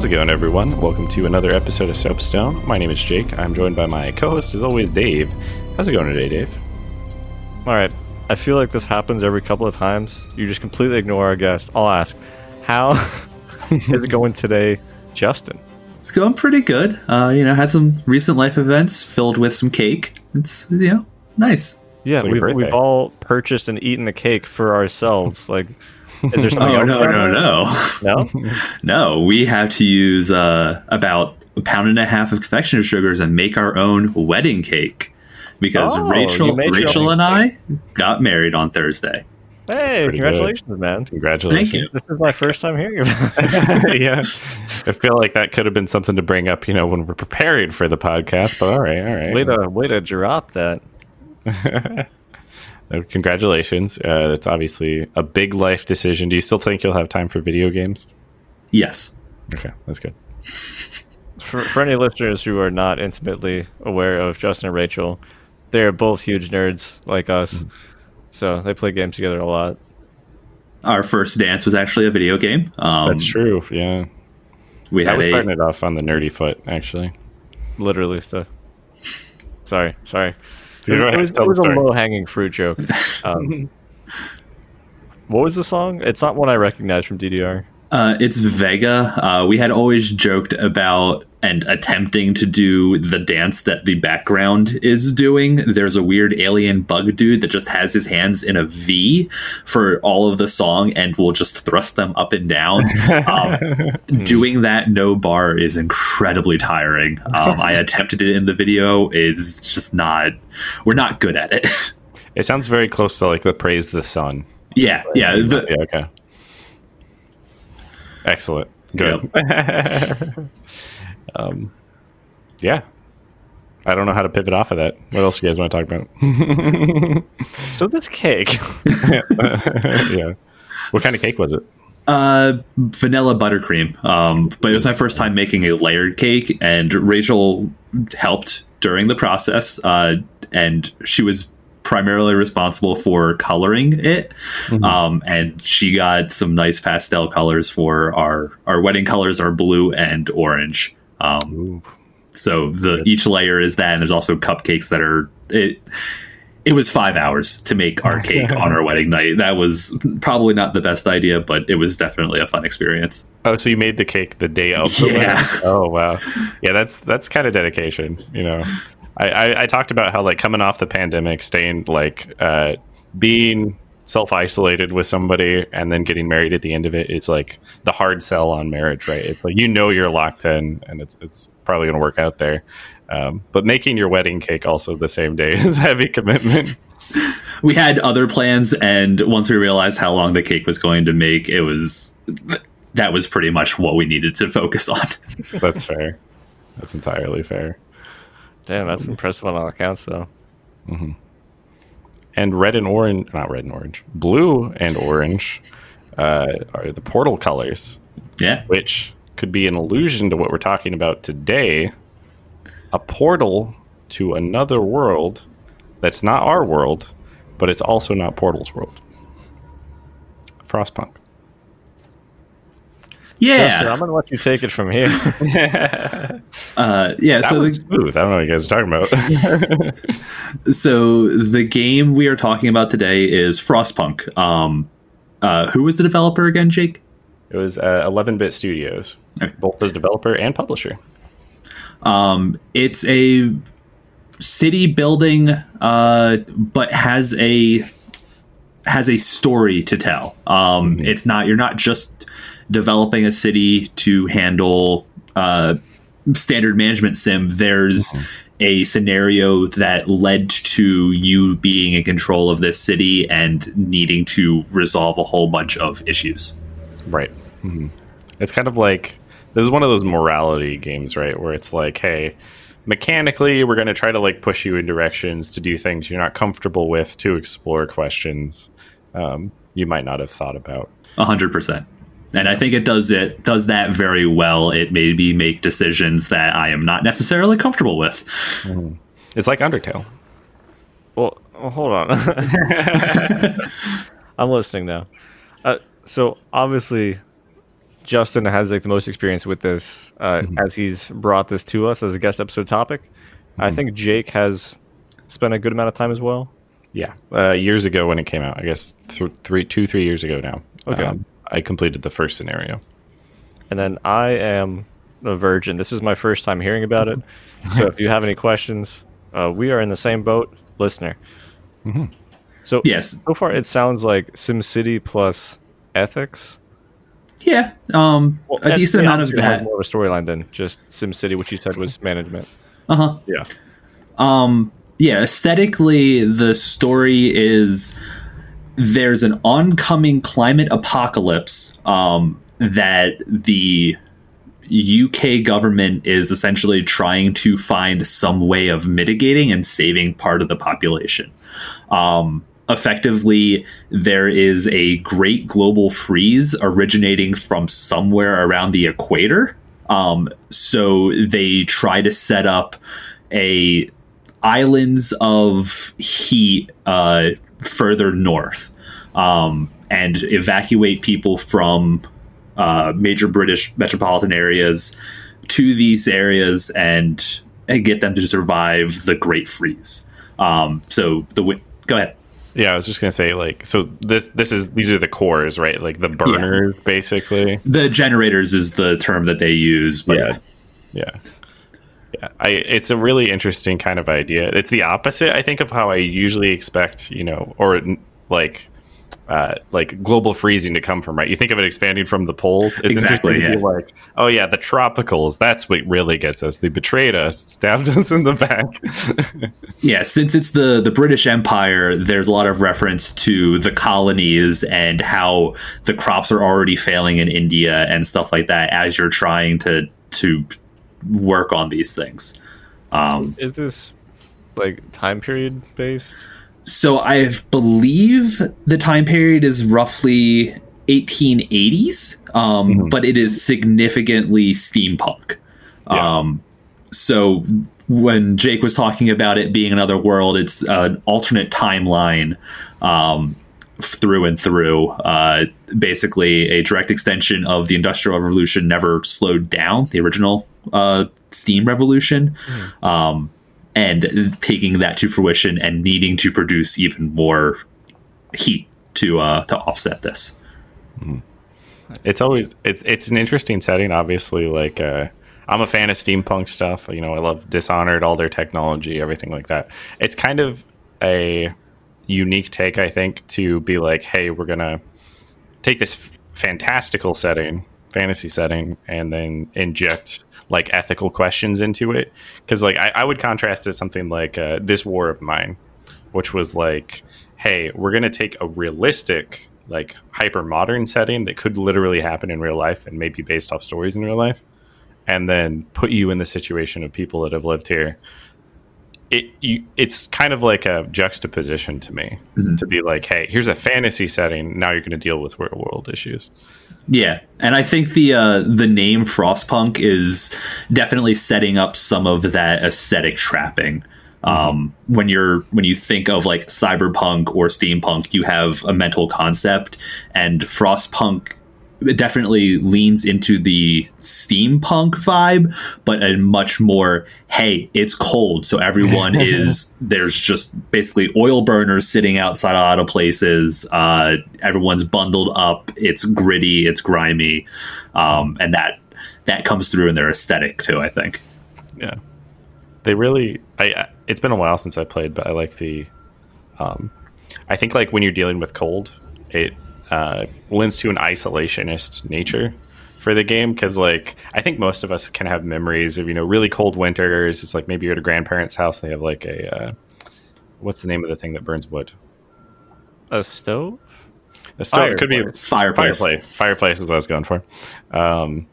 How's it going, everyone? Welcome to another episode of Soapstone. My name is Jake. I'm joined by my co-host, as always, Dave. How's it going today, Dave? All right. I feel like this happens every couple of times. You just completely ignore our guest. I'll ask, how is it going today, Justin? It's going pretty good. Uh, you know, had some recent life events filled with some cake. It's you know nice. Yeah, like we've, we've all purchased and eaten a cake for ourselves. Like, is there something Oh no no no no? no! We have to use uh, about a pound and a half of confectioner's sugars and make our own wedding cake because Oh, Rachel you made your Rachel own and I got married on Thursday. Hey, pretty congratulations, man! Congratulations. Thank you. This is my first time hearing about it. yeah. I feel like that could have been something to bring up, you know, when we're preparing for the podcast, but all right, all right. way to way to drop that. Uh, Congratulations. Uh, it's obviously a big life decision. Do you still think you'll have time for video games? Yes. Okay, that's good. For, for any listeners who are not intimately aware of Justin and Rachel, they're both huge nerds like us. Mm-hmm. So they play games together a lot. Our first dance was actually a video game. Um, That's true. Yeah. We I had was a starting it off on the nerdy foot, actually. Literally, the. Sorry, sorry. So It, was- ahead, it was, it was a low hanging fruit joke. Um, what was the song? It's not one I recognize from DDR. Uh, it's Vega. Uh, we had always joked about and attempting to do the dance that the background is doing. There's a weird alien bug dude that just has his hands in a V for all of the song and will just thrust them up and down. Um, doing that no bar is incredibly tiring. Um, I attempted it in the video. It's just not. We're not good at it. It sounds very close to like the Praise the Sun. yeah, yeah. the- Yeah, okay. Excellent. Good. um, yeah. I don't know how to pivot off of that. What else do you guys want to talk about? So this cake. yeah. What kind of cake was it? Uh, vanilla buttercream. Um, but it was my first time making a layered cake, and Rachel helped during the process. Uh, and she was primarily responsible for coloring it. Um, and she got some nice pastel colors for our our wedding colors are blue and orange. Um, so the each layer is that, and there's also cupcakes that are it. It was five hours to make our cake on our wedding night. That was probably not the best idea, but it was definitely a fun experience. Oh, so you made the cake the day of the Yeah. wedding? Oh, wow. Yeah, that's that's kind of dedication, you know. I, I, I talked about how like coming off the pandemic, staying like uh, being self isolated with somebody and then getting married at the end of it is like the hard sell on marriage, right? It's like you know you're locked in and it's it's probably gonna work out there. Um, but making your wedding cake also the same day is heavy commitment. we had other plans and once we realized how long the cake was going to make it was that was pretty much what we needed to focus on That's fair. That's entirely fair. Damn, that's impressive on all accounts, though. and red and orange not red and orange blue and orange uh, are the portal colors yeah. which could be an allusion to what we're talking about today. A portal to another world that's not our world but it's also not portal's world. Frostpunk yeah. Justin, I'm gonna let you take it from here. uh, yeah that so the, smooth. I don't know what you guys are talking about. So the game we are talking about today is frostpunk. Um uh, who was the developer again jake? It was uh, 11-bit studios. Okay. both the developer and publisher. Um, it's a city building, uh, but has a has a story to tell. Um, It's not you're not just developing a city to handle uh, standard management sim. There's a scenario that led to you being in control of this city and needing to resolve a whole bunch of issues. Right. hmm It's kind of like this is one of those morality games, right? Where it's like, hey, mechanically, we're going to try to like push you in directions to do things you're not comfortable with, to explore questions um, you might not have thought about. A hundred percent. And I think it does it does that very well. It made me make decisions that I am not necessarily comfortable with. It's like Undertale. Well, well, hold on. I'm listening now. Uh, so obviously, Justin has like the most experience with this, uh, as he's brought this to us as a guest episode topic. I think Jake has spent a good amount of time as well. Yeah, uh, years ago when it came out, I guess th- three, two, three years ago now. Okay. um, I completed the first scenario. And then I am a virgin. This is my first time hearing about it. So if you have any questions, uh, we are in the same boat, listener. So Yes. so far it sounds like SimCity plus ethics. Yeah. Um, a Eth- decent yeah, amount of obviously has that. More of a storyline than just SimCity, which you said was management. Uh huh. Yeah. Um, yeah, aesthetically, the story is there's an oncoming climate apocalypse um, that the UK government is essentially trying to find some way of mitigating and saving part of the population. Um, effectively, there is a great global freeze originating from somewhere around the equator. Um, so they try to set up a islands of heat uh, further north um, and evacuate people from uh, major British metropolitan areas to these areas and, and get them to survive the Great Freeze. Um, so the wi- go ahead. Yeah, I was just gonna say like so this this is these are the cores, right? Like the burners, basically. The generators is the term that they use, but Yeah. Yeah. I it's a really interesting kind of idea. It's the opposite, I think, of how I usually expect, you know, or like uh, like global freezing to come from, right? You think of it expanding from the poles. It's Exactly, interesting yeah. like, oh yeah, the tropicals. That's what really gets us. They betrayed us, stabbed us in the back. yeah, since it's the the British Empire, there's a lot of reference to the colonies and how the crops are already failing in India and stuff like that as you're trying to to work on these things. Um, Is this like time period based? so I believe the time period is roughly 1880s, um, but it is significantly steampunk. Yeah. Um, so when Jake was talking about it being another world, it's an alternate timeline um, through and through. Uh, basically, a direct extension of the Industrial Revolution never slowed down the original uh, steam revolution. Um, and taking that to fruition and needing to produce even more heat to uh, to offset this. it's always it's it's an interesting setting obviously like uh i'm a fan of steampunk stuff you know i love dishonored all their technology everything like that it's kind of a unique take i think to be like hey we're gonna take this f- fantastical setting fantasy setting and then inject like ethical questions into it because like I, I would contrast it to something like uh, this war of mine which was like, hey, we're to take a realistic, like hyper modern setting that could literally happen in real life and maybe based off stories in real life, and then put you in the situation of people that have lived here. It you, it's kind of like a juxtaposition to me to be like, hey, here's a fantasy setting. Now you're going to deal with real world issues. Yeah, and I think the uh, the name Frostpunk is definitely setting up some of that aesthetic trapping. Um, when you're when you think of like cyberpunk or steampunk, you have a mental concept, and Frostpunk definitely leans into the steampunk vibe, but a much more hey, it's cold, so everyone is there's just basically oil burners sitting outside a lot of places. Uh, everyone's bundled up. It's gritty. It's grimy, um, and that that comes through in their aesthetic too. I think. Yeah, they really. I. I- It's been a while since I played, but I like the. Um, I think like when you're dealing with cold, it uh, lends to an isolationist nature for the game because like I think most of us can have memories of you know really cold winters. It's like maybe you're at a grandparent's house. They have like a uh, what's the name of the thing that burns wood? A stove? A stove. It could be Fireplace. Fireplace. fireplace. Fireplace is what I was going for. Um,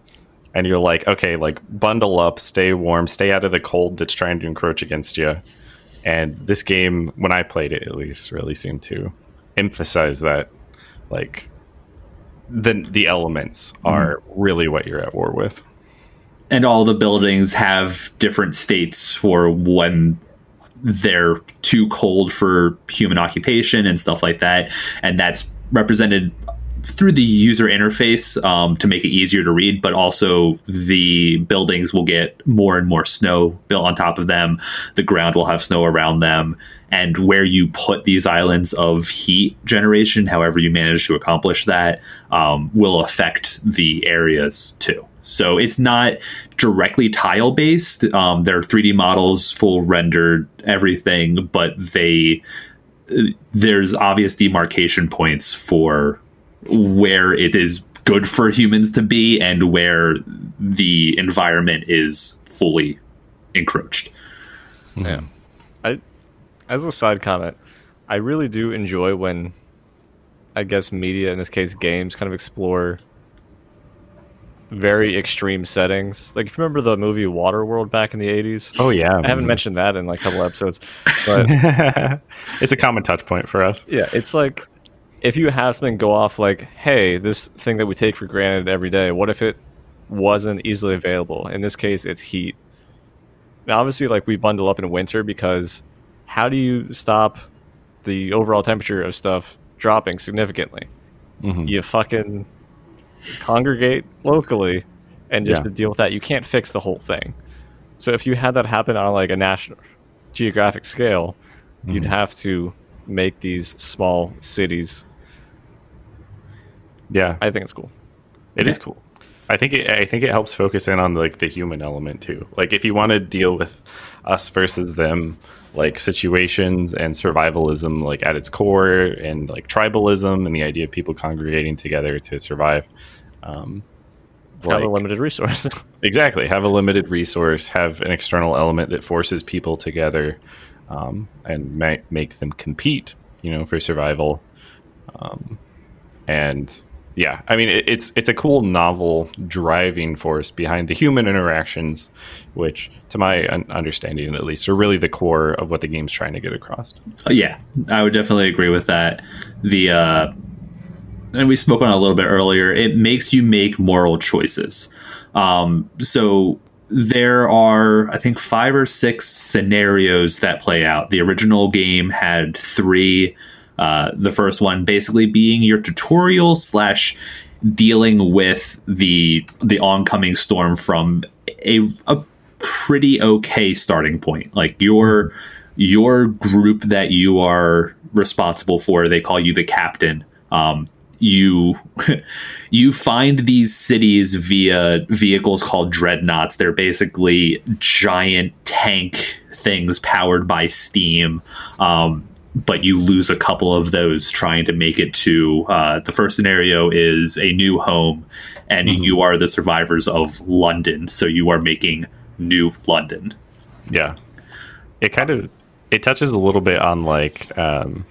and you're like, okay, like bundle up, stay warm, stay out of the cold that's trying to encroach against you. And this game, when I played it, at least, really seemed to emphasize that, like, the the elements are mm-hmm. really what you're at war with. and all the buildings have different states for when they're too cold for human occupation and stuff like that and that's represented through the user interface um, to make it easier to read, but also the buildings will get more and more snow built on top of them. The ground will have snow around them, and where you put these islands of heat generation, however you manage to accomplish that, um, will affect the areas too. So it's not directly tile based. Um, they're 3D models, full rendered, everything, but they there's obvious demarcation points for where it is good for humans to be and where the environment is fully encroached. Yeah. I as a side comment, I really do enjoy when I guess media, in this case games, kind of explore very extreme settings. Like if you remember the movie Waterworld back in the eighties. Oh yeah. I haven't mentioned that in like a couple episodes. But it's a common touch point for us. yeah, it's like if you have something go off like, hey, this thing that we take for granted every day, what if it wasn't easily available? In this case, it's heat. Now obviously like we bundle up in winter because how do you stop the overall temperature of stuff dropping significantly? Mhm. You fucking congregate locally and just Yeah. to deal with that. You can't fix the whole thing. So if you had that happen on like a national geographic scale, you'd Mm-hmm. have to make these small cities. Yeah, I think it's cool. It is cool. I think it, I think it helps focus in on like the human element too. Like if you want to deal with us versus them, like situations and survivalism, like at its core, and like tribalism and the idea of people congregating together to survive. Um, Have a limited resource. Exactly. Have a limited resource, have an external element that forces people together um, and ma- make them compete, you know, for survival. Um, and yeah, I mean, it, it's it's a cool novel driving force behind the human interactions, which, to my understanding at least, are really the core of what the game's trying to get across. Uh, yeah, I would definitely agree with that. The uh, and we spoke on a little bit earlier. It makes you make moral choices. Um, so there are, I think, five or six scenarios that play out. The original game had three. Uh, the first one basically being your tutorial slash dealing with the the oncoming storm from a, a pretty okay starting point. Like your your group that you are responsible for, they call you the captain. Um, you you find these cities via vehicles called dreadnoughts. They're basically giant tank things powered by steam. Um, but you lose a couple of those trying to make it to uh, the first scenario is a new home and you are the survivors of london so you are making new london. Yeah, it kind of it touches a little bit on like um,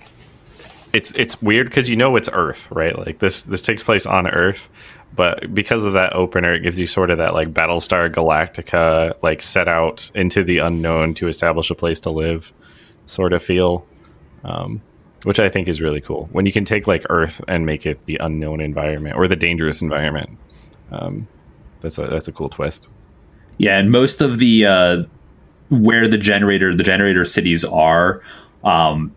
it's it's weird because you know it's Earth, right? Like this this takes place on Earth, but because of that opener, it gives you sort of that like Battlestar Galactica like set out into the unknown to establish a place to live sort of feel, um, which I think is really cool. When you can take like Earth and make it the unknown environment or the dangerous environment, um, that's a that's a cool twist. Yeah, and most of the uh, where the generator the generator cities are, um,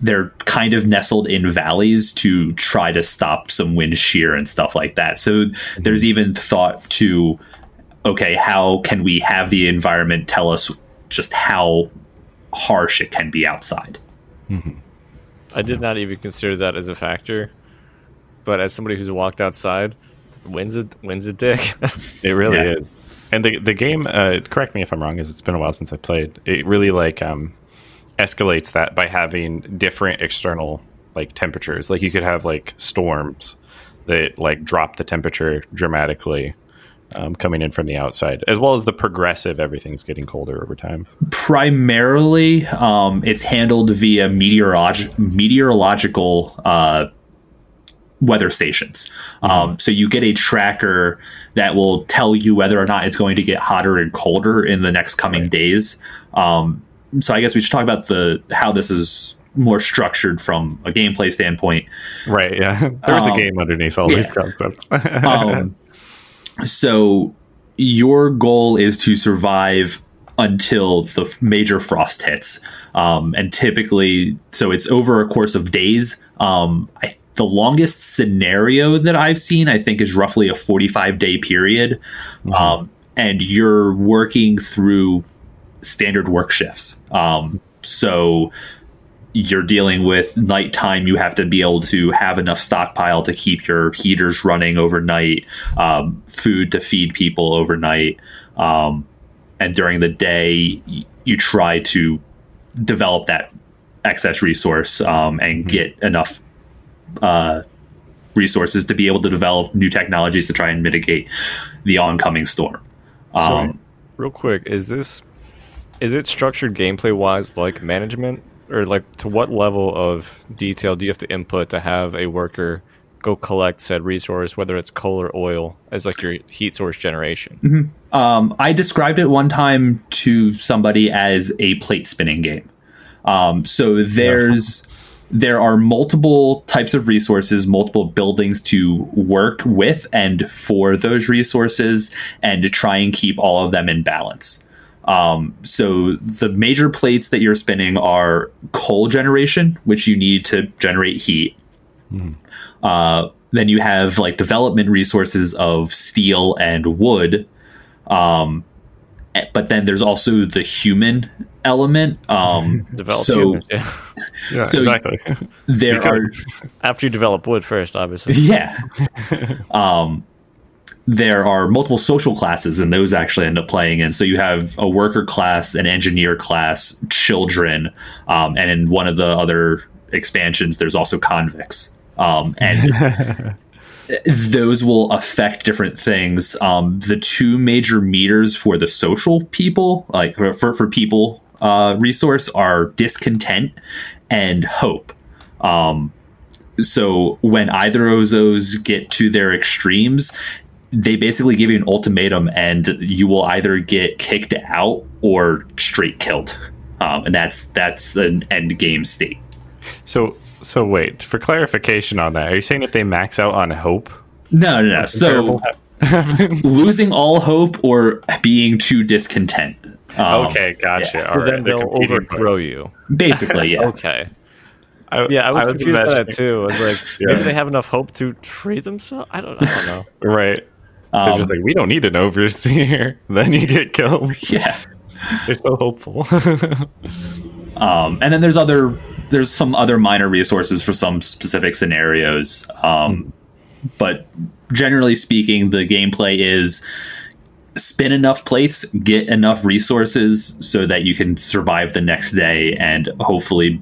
they're kind of nestled in valleys to try to stop some wind shear and stuff like that. So there's even thought to, okay, how can we have the environment tell us just how harsh it can be outside? I did not even consider that as a factor. But as somebody who's walked outside, wins a wins a dick. It really Yeah. is. And the the game, uh, correct me if I'm wrong, as it's been a while since I played. It really like um, escalates that by having different external like temperatures. Like you could have like storms that like drop the temperature dramatically um, coming in from the outside, as well as the progressive. Everything's getting colder over time. primarily um, it's handled via meteorolog- meteorological uh, weather stations. Um, so you get a tracker that will tell you whether or not it's going to get hotter and colder in the next coming days. Um, so I guess we should talk about the how this is more structured from a gameplay standpoint. Right? Yeah. There's Um, a game underneath all yeah. these concepts. Um, so your goal is to survive until the major frost hits, um, and typically, so it's over a course of days. Um, I the longest scenario that I've seen, I think, is roughly a 45 day period. Um, and you're working through standard work shifts. Um, so you're dealing with nighttime. You have to be able to have enough stockpile to keep your heaters running overnight, um, food to feed people overnight. Um, and during the day, you try to develop that excess resource um, and get enough uh, resources to be able to develop new technologies to try and mitigate the oncoming storm. Um, Real quick, is this is it structured gameplay wise like management, or like to what level of detail do you have to input to have a worker go collect said resource, whether it's coal or oil, as like your heat source generation? Um, I described it one time to somebody as a plate spinning game. Um, so there's there are multiple types of resources, multiple buildings to work with and for those resources, and to try and keep all of them in balance. Um, so the major plates that you're spinning are coal generation, which you need to generate heat. Uh, then you have like development resources of steel and wood. Um, eh, but then there's also the human element. Um, Develop so humans, yeah. Yeah, So- exactly. there Because- are after you develop wood first, obviously. yeah. um, there are multiple social classes, and those actually end up playing in. So you have a worker class, an engineer class, children, um, and in one of the other expansions, there's also convicts. Um, and those will affect different things. Um, the two major meters for the social people, like for for people uh, resource, are discontent and hope. Um, so when either of those get to their extremes, they basically give you an ultimatum, and you will either get kicked out or straight killed. Um, and that's that's an end game state. So, so wait for clarification on that. Are you saying if they max out on hope, No, no, no. So losing all hope or being too discontent. Um, okay, gotcha. yeah. All So right, then they're they'll overthrow points. you. Basically, yeah. Okay. I, Yeah, I was confused by that too. I was like, Yeah. maybe they have enough hope to free themselves. I don't. I don't know. Right. They're Um, just like, we don't need an overseer. then you get killed. yeah. They're so hopeful. Um, and then there's other there's some other minor resources for some specific scenarios. Um, But generally speaking, the gameplay is spin enough plates, get enough resources so that you can survive the next day and hopefully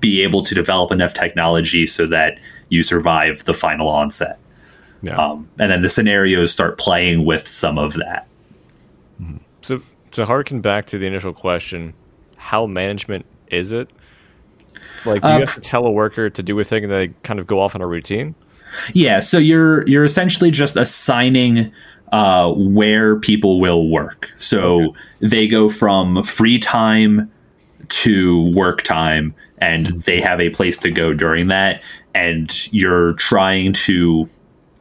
be able to develop enough technology so that you survive the final onset. Yeah. Um, and then the scenarios start playing with some of that. So to harken back to the initial question, how management is it? Like, do you Um, have to tell a worker to do a thing and they kind of go off on a routine? Yeah, so you're you're essentially just assigning uh, where people will work. So they go from free time to work time, and they have a place to go during that. And you're trying to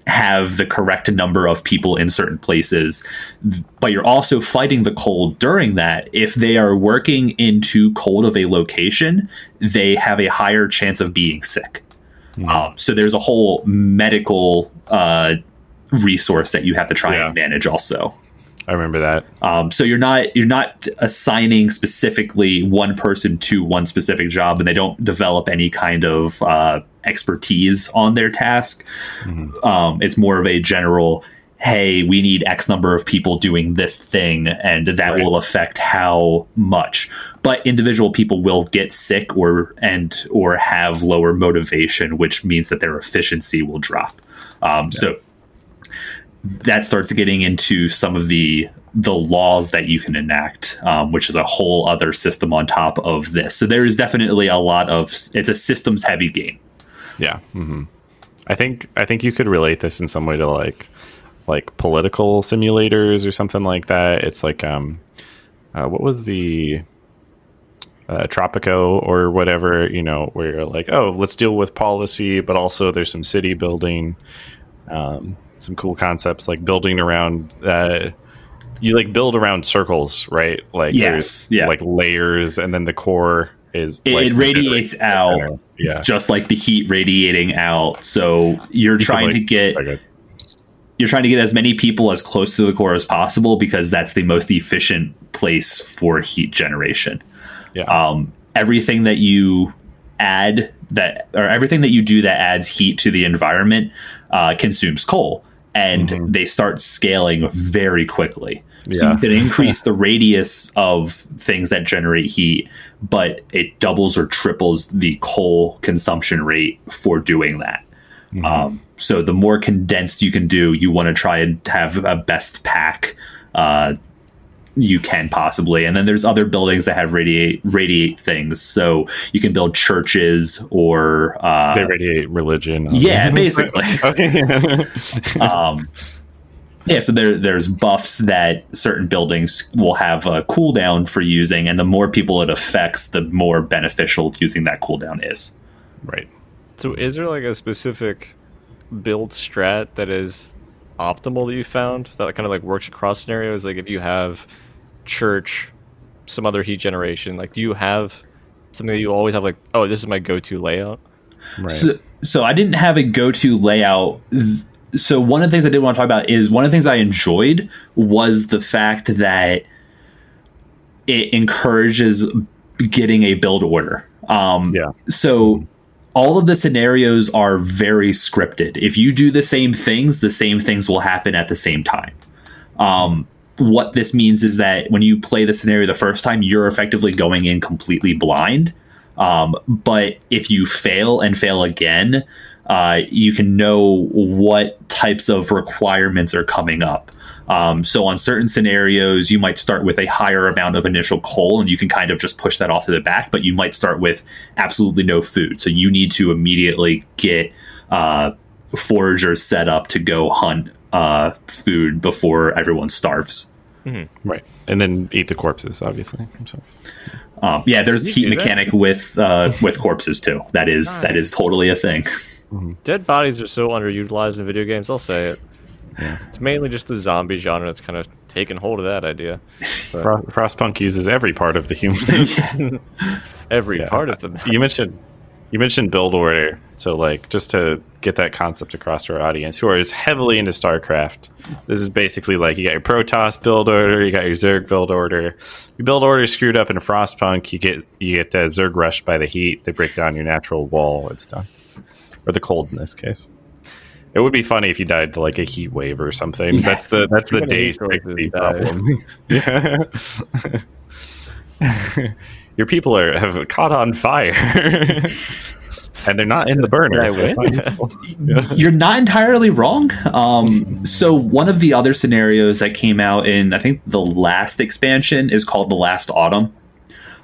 have the correct number of people in certain places, but you're also fighting the cold during that. If they are working in too cold of a location, they have a higher chance of being sick. Um, so there's a whole medical uh, resource that you have to try Yeah. and manage also. I remember that. Um, so you're not you're not assigning specifically one person to one specific job, and they don't develop any kind of uh, expertise on their task. Um, it's more of a general, hey, we need X number of people doing this thing, and that Right. will affect how much. But individual people will get sick or and or have lower motivation, which means that their efficiency will drop. Um, So that starts getting into some of the the laws that you can enact, um, which is a whole other system on top of this. So there is definitely a lot of it's a systems heavy game. Yeah. hmm I think I think you could relate this in some way to like like political simulators or something like that. It's like um, uh, what was the uh, Tropico or whatever, you know, where you're like, oh, let's deal with policy, but also there's some city building, um, some cool concepts like building around. Uh, you like build around circles, right? Like Yes, yeah. like layers, and then the core is It, like, it radiates out, Yeah, just like the heat radiating out. So you're You trying to like, get like you're trying to get as many people as close to the core as possible because that's the most efficient place for heat generation. yeah. Um, everything that you add that or everything that you do that adds heat to the environment uh, consumes coal, and Mhm. they start scaling very quickly. So Yeah. you can increase the radius of things that generate heat, but it doubles or triples the coal consumption rate for doing that. Mhm. Um, so the more condensed you can do, you want to try and have a best pack uh, you can possibly. And then there's other buildings that have radiate radiate things. So you can build churches or uh, they radiate religion. yeah, basically. okay. um, yeah, so there there's buffs that certain buildings will have a cooldown for using, and the more people it affects, the more beneficial using that cooldown is. right. So is there like a specific build strat that is optimal that you found that kind of like works across scenarios? Like if you have church, some other heat generation, like do you have something that you always have like, oh, this is my go-to layout? Right. So, so I didn't have a go-to layout. So one of the things I did want to talk about is one of the things I enjoyed was the fact that it encourages getting a build order. Um, Yeah. So all of the scenarios are very scripted. If you do the same things, the same things will happen at the same time. Um, what this means is that when you play the scenario the first time, you're effectively going in completely blind. Um, but if you fail and fail again, uh, you can know what types of requirements are coming up. Um, so on certain scenarios, you might start with a higher amount of initial coal, and you can kind of just push that off to the back. But you might start with absolutely no food, so you need to immediately get uh, foragers set up to go hunt uh, food before everyone starves. Right. And then eat the corpses, obviously. So, Um, yeah, there's You heat do that? mechanic with uh, with corpses too. That is that is totally a thing. Dead bodies are so underutilized in video games. I'll say it. It's mainly just the zombie genre that's kind of taken hold of that idea. But Fro- Frostpunk uses every part of the human. every Yeah. part of them. you mentioned you mentioned build order so like just to get that concept across to our audience who are as heavily into starcraft this is basically like you got your protoss build order you got your zerg build order your build order screwed up in frostpunk you get you get uh, zerg rushed by the heat they break down your natural wall it's done or the cold in this case it would be funny if you died to like a heat wave or something. That's the that's the Too day 60 problem. Yeah. Your people are have caught on fire. And they're not in the burner Did so not. You're not entirely wrong. Um, so one of the other scenarios that came out in I think the last expansion is called The Last Autumn,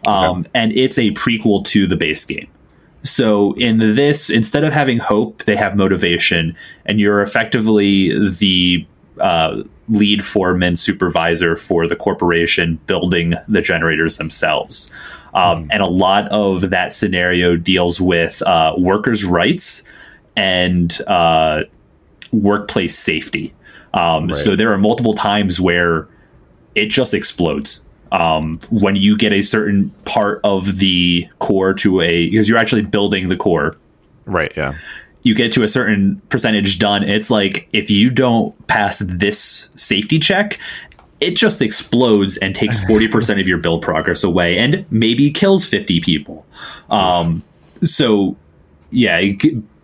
um, and it's a prequel to the base game. So in this, instead of having hope, they have motivation, and you're effectively the uh, lead foreman supervisor for the corporation building the generators themselves. Um, And a lot of that scenario deals with uh, workers' rights and uh, workplace safety. Um, So there are multiple times where it just explodes. Um, when you get a certain part of the core to a, because you're actually building the core, right yeah you get to a certain percentage done. It's like if you don't pass this safety check, it just explodes and takes 40% of your build progress away and maybe kills 50 people. Um, so, yeah,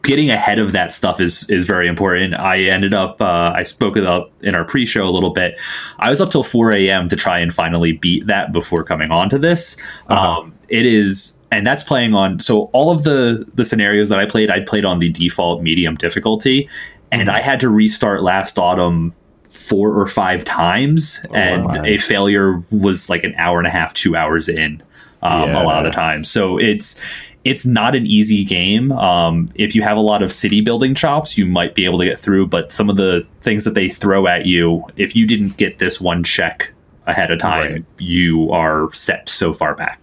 getting ahead of that stuff is is very important. I ended up, uh, I spoke about in our pre show a little bit. I was up till 4 a.m. to try and finally beat that before coming on to this. Um, it is and that's playing on so all of the the scenarios that i played i played on the default medium difficulty and i had to restart last autumn four or five times and wow. a failure was like an hour and a half two hours in um, a lot of the time so it's it's not an easy game um, if you have a lot of city building chops you might be able to get through but some of the things that they throw at you if you didn't get this one check ahead of time Right. you are set so far back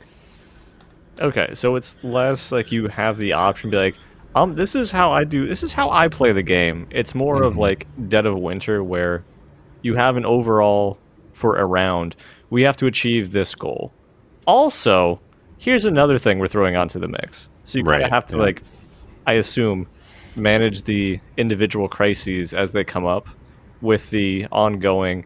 Okay, so it's less like you have the option to be like, um, this is how I do, this is how I play the game. It's more of like Dead of Winter where you have an overall for a round. We have to achieve this goal. Also, here's another thing we're throwing onto the mix. So you kind of have to yeah. like, I assume, manage the individual crises as they come up, with the ongoing.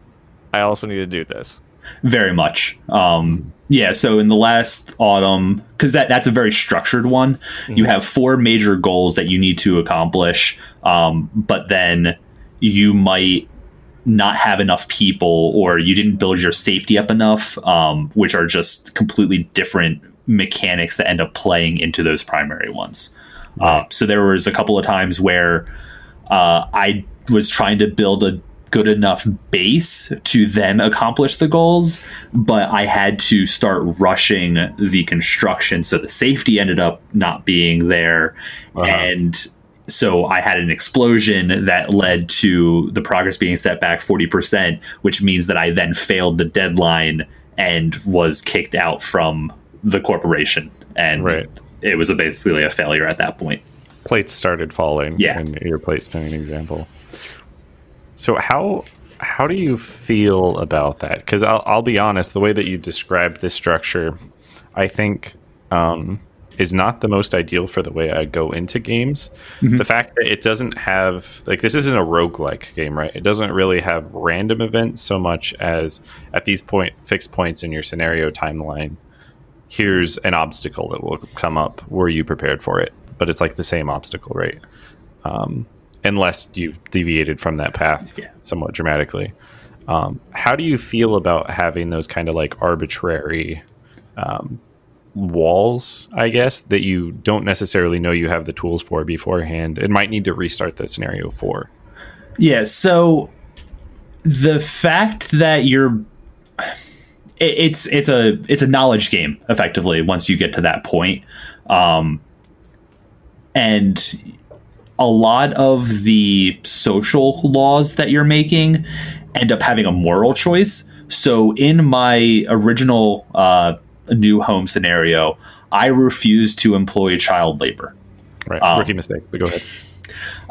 I also need to do this. Very much. Um, yeah. So in the last autumn, because that that's a very structured one. You have four major goals that you need to accomplish, um, but then you might not have enough people, or you didn't build your safety up enough, um, which are just completely different mechanics that end up playing into those primary ones. Uh, so there was a couple of times where uh, I was trying to build a good enough base to then accomplish the goals, but I had to start rushing the construction, so the safety ended up not being there, Uh-huh. and so I had an explosion that led to the progress being set back forty percent, which means that I then failed the deadline and was kicked out from the corporation, and Right. it was a basically a failure at that point. plates started falling Yeah. in your plate spinning example so how how do you feel about that because I'll, I'll be honest the way that you described this structure i think um, is not the most ideal for the way i go into games the fact that it doesn't have like this isn't a roguelike game right it doesn't really have random events so much as at these point fixed points in your scenario timeline here's an obstacle that will come up. Were you prepared for it? But it's like the same obstacle right? Um, unless you deviated from that path Yeah. somewhat dramatically. Um, how do you feel about having those kind of like arbitrary um, walls i guess that you don't necessarily know you have the tools for beforehand? And might need to restart the scenario for Yeah, so the fact that you're it, it's it's a it's a knowledge game effectively once you get to that point. Um and a lot of the social laws that you're making end up having a moral choice. So in my original uh, new home scenario, I refuse to employ child labor. right Um, rookie mistake but go ahead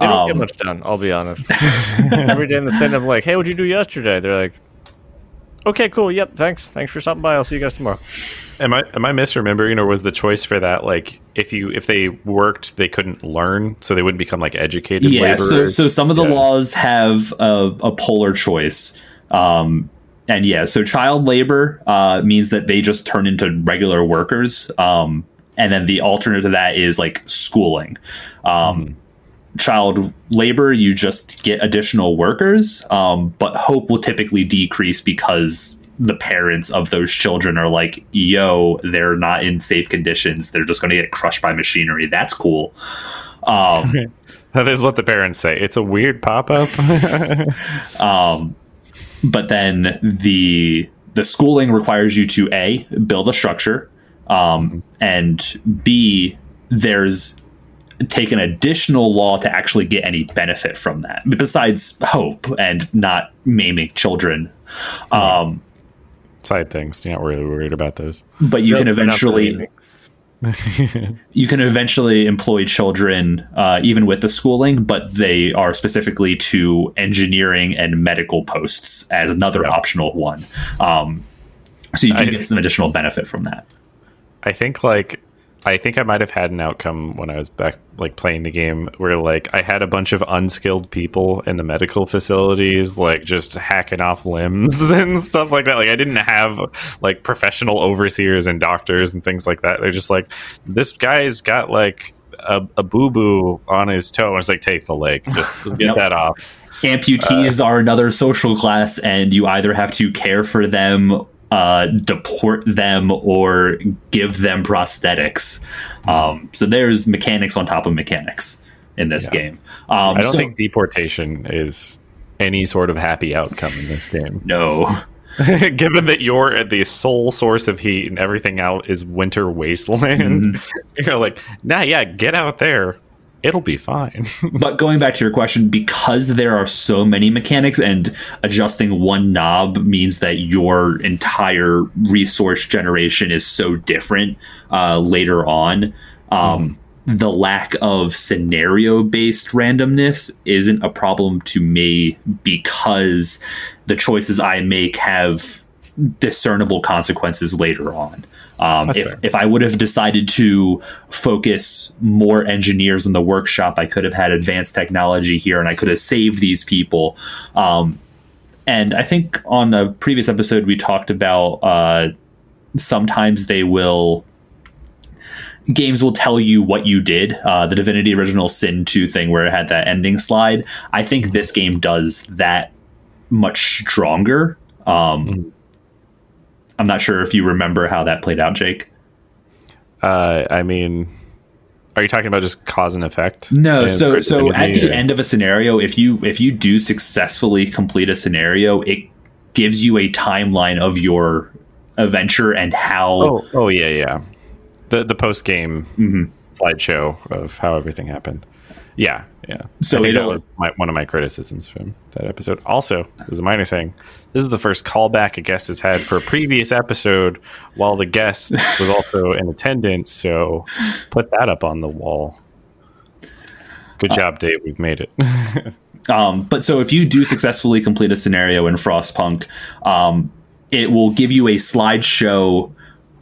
They don't get Um, much done. I'll be honest. Every day in the stand, I'm like, "Hey, what'd you do yesterday?" They're like, "Okay, cool. Yep, thanks. Thanks for stopping by. I'll see you guys tomorrow." Am I am I misremembering, or was the choice for that like if you if they worked they couldn't learn, so they wouldn't become like educated yeah so laborers? so some of the Yeah. laws have a, a polar choice um and yeah so child labor uh means that they just turn into regular workers um and then the alternative to that is like schooling um child labor you just get additional workers um but hope will typically decrease because the parents of those children are like yo they're not in safe conditions they're just going to get crushed by machinery that's cool um that is what the parents say. It's a weird pop up. Um, but then the the schooling requires you to a build a structure, um, and b there's take an additional law to actually get any benefit from that besides hope and not maiming children. Um, Side things. You're not really worried about those. but you can Nope, they're not eventually you can eventually employ children uh, even with the schooling, but they are specifically to engineering and medical posts as another Yeah. optional one. Um, so you do I- get some additional benefit from that. I think like I think I might have had an outcome when I was back like playing the game where like I had a bunch of unskilled people in the medical facilities like just hacking off limbs and stuff like that. Like I didn't have like professional overseers and doctors and things like that. They're just like this guy's got like a, a boo boo on his toe. And it's like take the leg, just, just get Yep. that off. Amputees uh, are another social class, and you either have to care for them, uh, deport them, or give them prosthetics. Um, so there's mechanics on top of mechanics in this Yeah. game. Um, I don't so- think deportation is any sort of happy outcome in this game. no. Given that you're at the sole source of heat and everything out is winter wasteland, you're like, nah, yeah, get out there. It'll be fine. but going back to your question, because there are so many mechanics and adjusting one knob means that your entire resource generation is so different uh, later on. Um, The lack of scenario based randomness isn't a problem to me because the choices I make have discernible consequences later on. Um, if, fair. if I would have decided to focus more engineers in the workshop, I could have had advanced technology here and I could have saved these people. Um, and I think on a previous episode, we talked about uh, sometimes they will. Games will tell you what you did. Uh, the Divinity Original Sin 2 thing, where it had that ending slide. I think this game does that much stronger. Um, I'm not sure if you remember how that played out, Jake. Uh, I mean, are you talking about just cause and effect? No, And so so at the or- end of a scenario, if you if you do successfully complete a scenario, it gives you a timeline of your adventure and how Oh, oh yeah, yeah. The the post game Mhm. slideshow of how everything happened. Yeah, yeah. So that was my, one of my criticisms from that episode. Also, is a minor thing. This is the first callback a guest has had for a previous episode, while the guest was also in attendance. So put that up on the wall. Good Uh, job, Dave. We've made it. Um, but so if you do successfully complete a scenario in Frostpunk, um, it will give you a slideshow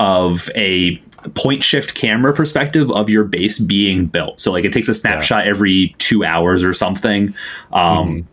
of a point shift camera perspective of your base being built. So like it takes a snapshot every two hours or something. Um,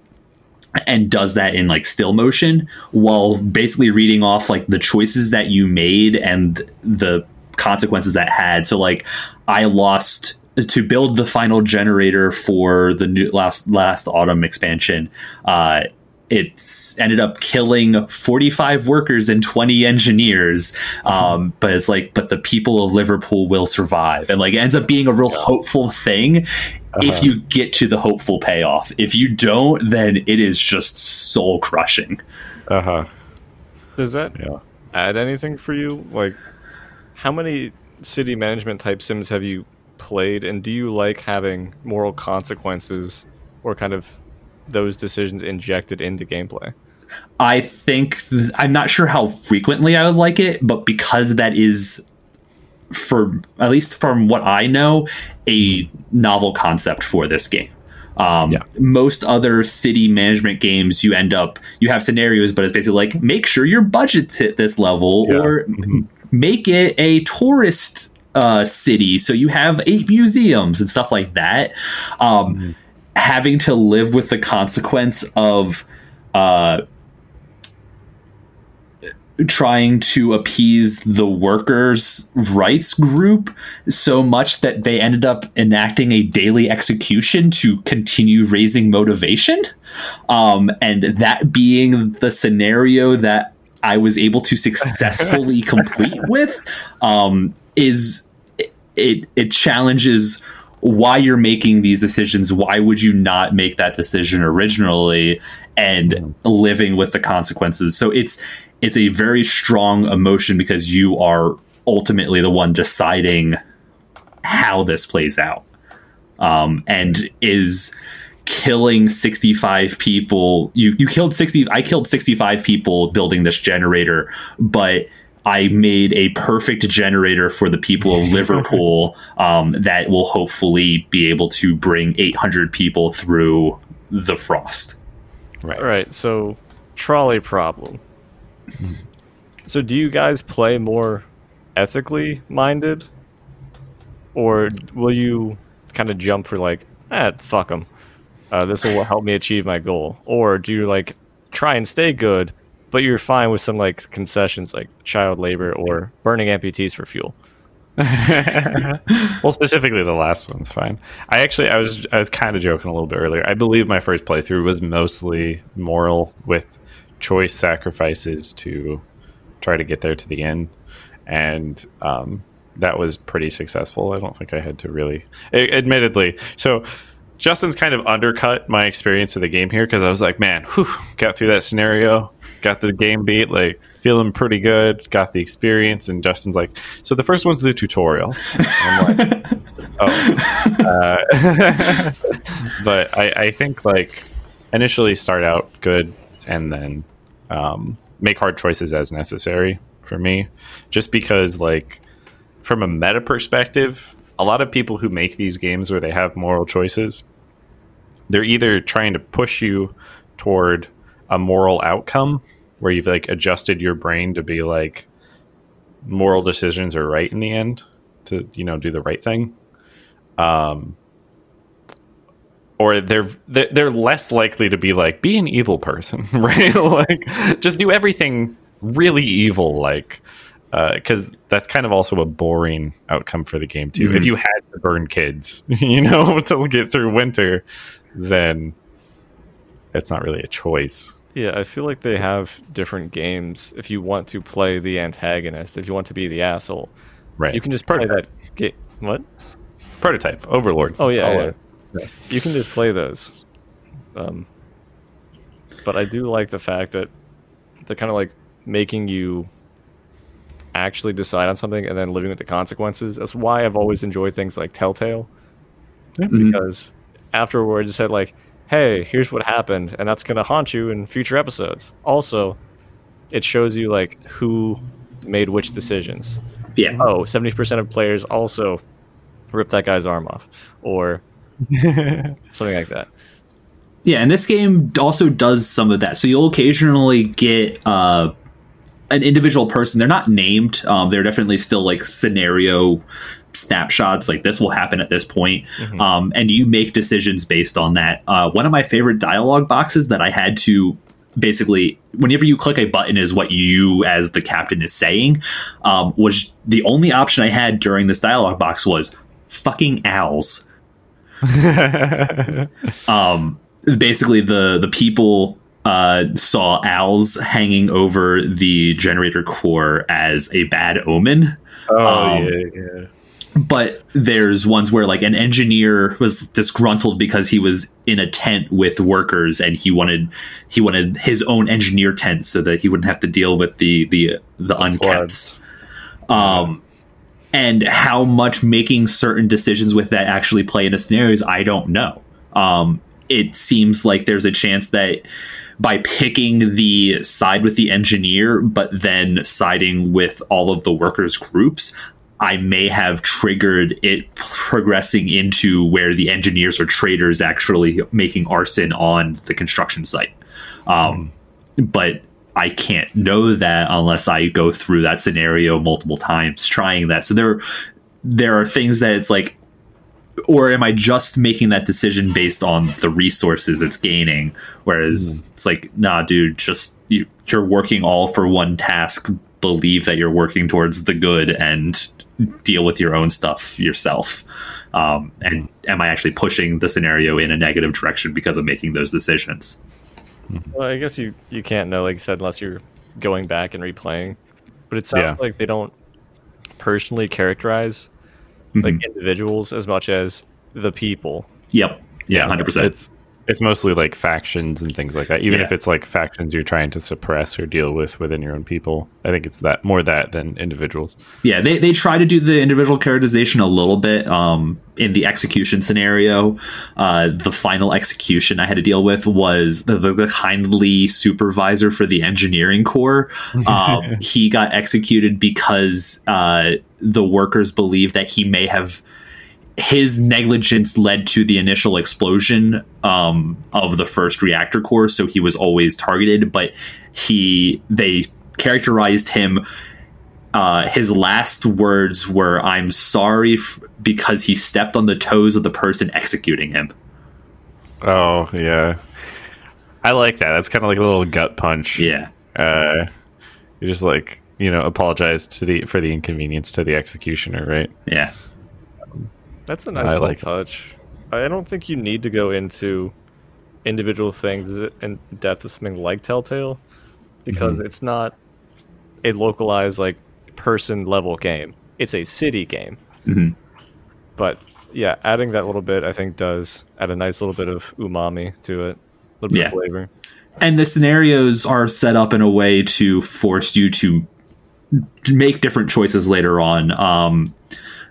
And does that in like still motion while basically reading off like the choices that you made and the consequences that had. So like I lost to build the final generator for the new last last autumn expansion. Uh, it's ended up killing 45 workers and 20 engineers. Um, but it's like but the people of liverpool will survive. And like it ends up being a real hopeful thing. If you get to the hopeful payoff. If you don't then it is just soul crushing. Uh huh. Does that Yeah. add anything for you? Like, how many city management type sims have you played, and do you like having moral consequences or kind of those decisions injected into gameplay? I think th- I'm not sure how frequently I would like it, but because that is for at least from what I know, a novel concept for this game. Um, Yeah. Most other city management games, you end up you have scenarios, but it's basically like make sure your budget's hit this level, Yeah. or make it a tourist uh, city so you have eight museums and stuff like that. Um, Having to live with the consequence of uh, trying to appease the workers' rights group so much that they ended up enacting a daily execution to continue raising motivation. Um, and that being the scenario that I was able to successfully complete with um, is it it challenges why you're making these decisions why would you not make that decision originally and living with the consequences? So it's it's a very strong emotion because you are ultimately the one deciding how this plays out. Um, and is killing 65 people you you killed 60 I killed 65 people building this generator but I made a perfect generator for the people of Liverpool um, that will hopefully be able to bring 800 people through the frost. Right. All right, so trolley problem. so, do you guys play more ethically minded, or will you kind of jump for like, ah, fuck them, uh, this will help me achieve my goal, or do you like try and stay good, but you're fine with some like concessions like child labor or burning amputees for fuel? well, specifically the last one's fine. I actually I was I was kind of joking a little bit earlier. I believe my first playthrough was mostly moral with choice sacrifices to try to get there to the end, and um, that was pretty successful. I don't think I had to really, a- admittedly. So Justin's kind of undercut my experience of the game here because I was like, man, whew, got through that scenario, got the game beat, like feeling pretty good, got the experience. And Justin's like, so the first one's the tutorial. I'm like, oh. Uh, but I, I think like initially start out good and then um, make hard choices as necessary for me, just because like from a meta perspective, a lot of people who make these games where they have moral choices, they're either trying to push you toward a moral outcome where you've like adjusted your brain to be like moral decisions are right in the end to you know do the right thing. Um, or they're they're less likely to be like be an evil person, right? like just do everything really evil, like because that's kind of also a boring outcome for the game too. Mhm. If you had to burn kids, you know, to get through winter, then it's not really a choice. Yeah, I feel like they have different games. If you want to play the antagonist, if you want to be the asshole, Right. you can just play prototype. that game. What? prototype Overlord. Oh yeah, yeah. Yeah. you can just play those. Um, but I do like the fact that they're kind of like making you actually decide on something and then living with the consequences. That's why I've always enjoyed things like Telltale Mhm. because afterwards it said like, "Hey, here's what happened," and that's gonna haunt you in future episodes. Also, it shows you like who made which decisions. Yeah. Oh, 70% of players also ripped that guy's arm off, or something like that. Yeah, and this game also does some of that. So you'll occasionally get uh, an individual person. They're not named. Um, they're definitely still like scenario snapshots. Like this will happen at this point, um, and you make decisions based on that. Uh, one of my favorite dialogue boxes that I had to basically whenever you click a button is what you as the captain is saying um, was the only option i had during this dialogue box was fucking owls um, basically the the people uh, saw owls hanging over the generator core as a bad omen. Oh Um, yeah, yeah. But there's ones where like an engineer was disgruntled because he was in a tent with workers and he wanted he wanted his own engineer tent so that he wouldn't have to deal with the the the unkept. floods. Um, and how much making certain decisions with that actually play into scenarios, I don't know. Um, it seems like there's a chance that by picking the side with the engineer, but then siding with all of the workers' groups, I may have triggered it progressing into where the engineers or traders actually making arson on the construction site. Um, but I can't know that unless I go through that scenario multiple times trying that. So there there are things that it's like or am I just making that decision based on the resources it's gaining? Whereas hmm. it's like, nah, dude, just you, you're working all for one task. Believe that you're working towards the good and deal with your own stuff yourself. Um, and hmm. am I actually pushing the scenario in a negative direction because of making those decisions? Hmm. Well, I guess you, you can't know, like you said, unless you're going back and replaying. But it sounds Yeah. like they don't personally characterize like Mhm. individuals as much as the people. Yep. Yeah, hundred percent. It's it's mostly like factions and things like that. Even Yeah. if it's like factions you're trying to suppress or deal with within your own people, I think it's that more that than individuals. Yeah, they, they try to do the individual characterization a little bit um, in the execution scenario. Uh, the final execution I had to deal with was the, the, kindly supervisor for the engineering corps. Um, he got executed because uh, the workers believe that he may have his negligence led to the initial explosion um, of the first reactor core, so he was always targeted. But he they characterized him uh, his last words were "I'm sorry" f- because he stepped on the toes of the person executing him. Oh yeah, I like that. That's kind of like a little gut punch. Yeah, uh, you just like you know apologize to the for the inconvenience to the executioner, right? yeah, That's a nice I little like touch. I don't think you need to go into individual things in depth of something like Telltale because Mm-hmm. it's not a localized like person level game. It's a city game. Mhm. But yeah, adding that little bit I think does add a nice little bit of umami to it, a little bit Yeah. of flavor. and the scenarios are set up in a way to force you to make different choices later on. Um,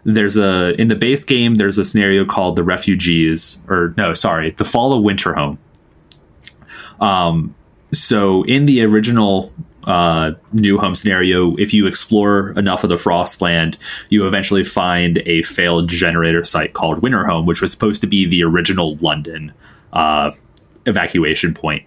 there's a in the base game. There's a scenario called the refugees, or no, sorry, the fall of Winterhome. Um, so in the original uh, new home scenario, if you explore enough of the Frostland, you eventually find a failed generator site called Winterhome, which was supposed to be the original London uh, evacuation point.